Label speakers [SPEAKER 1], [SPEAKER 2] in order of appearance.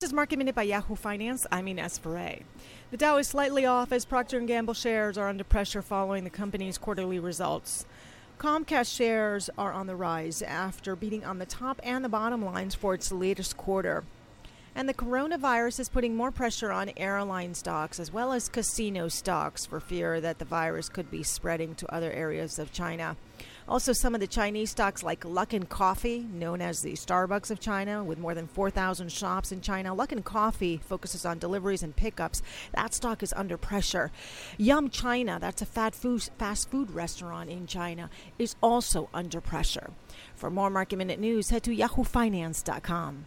[SPEAKER 1] This is Market Minute by Yahoo Finance. I'm Ines Ferre. The Dow is slightly off as Procter & Gamble shares are under pressure following the company's quarterly results. Comcast shares are on the rise after beating on the top and the bottom lines for its latest quarter. And the coronavirus is putting more pressure on airline stocks as well as casino stocks for fear that the virus could be spreading to other areas of China. Also, some of the Chinese stocks like Luckin Coffee, known as the Starbucks of China, with more than 4,000 shops in China. Luckin Coffee focuses on deliveries and pickups. That stock is under pressure. Yum China, that's a fast food restaurant in China, is also under pressure. For more market minute news, head to yahoofinance.com.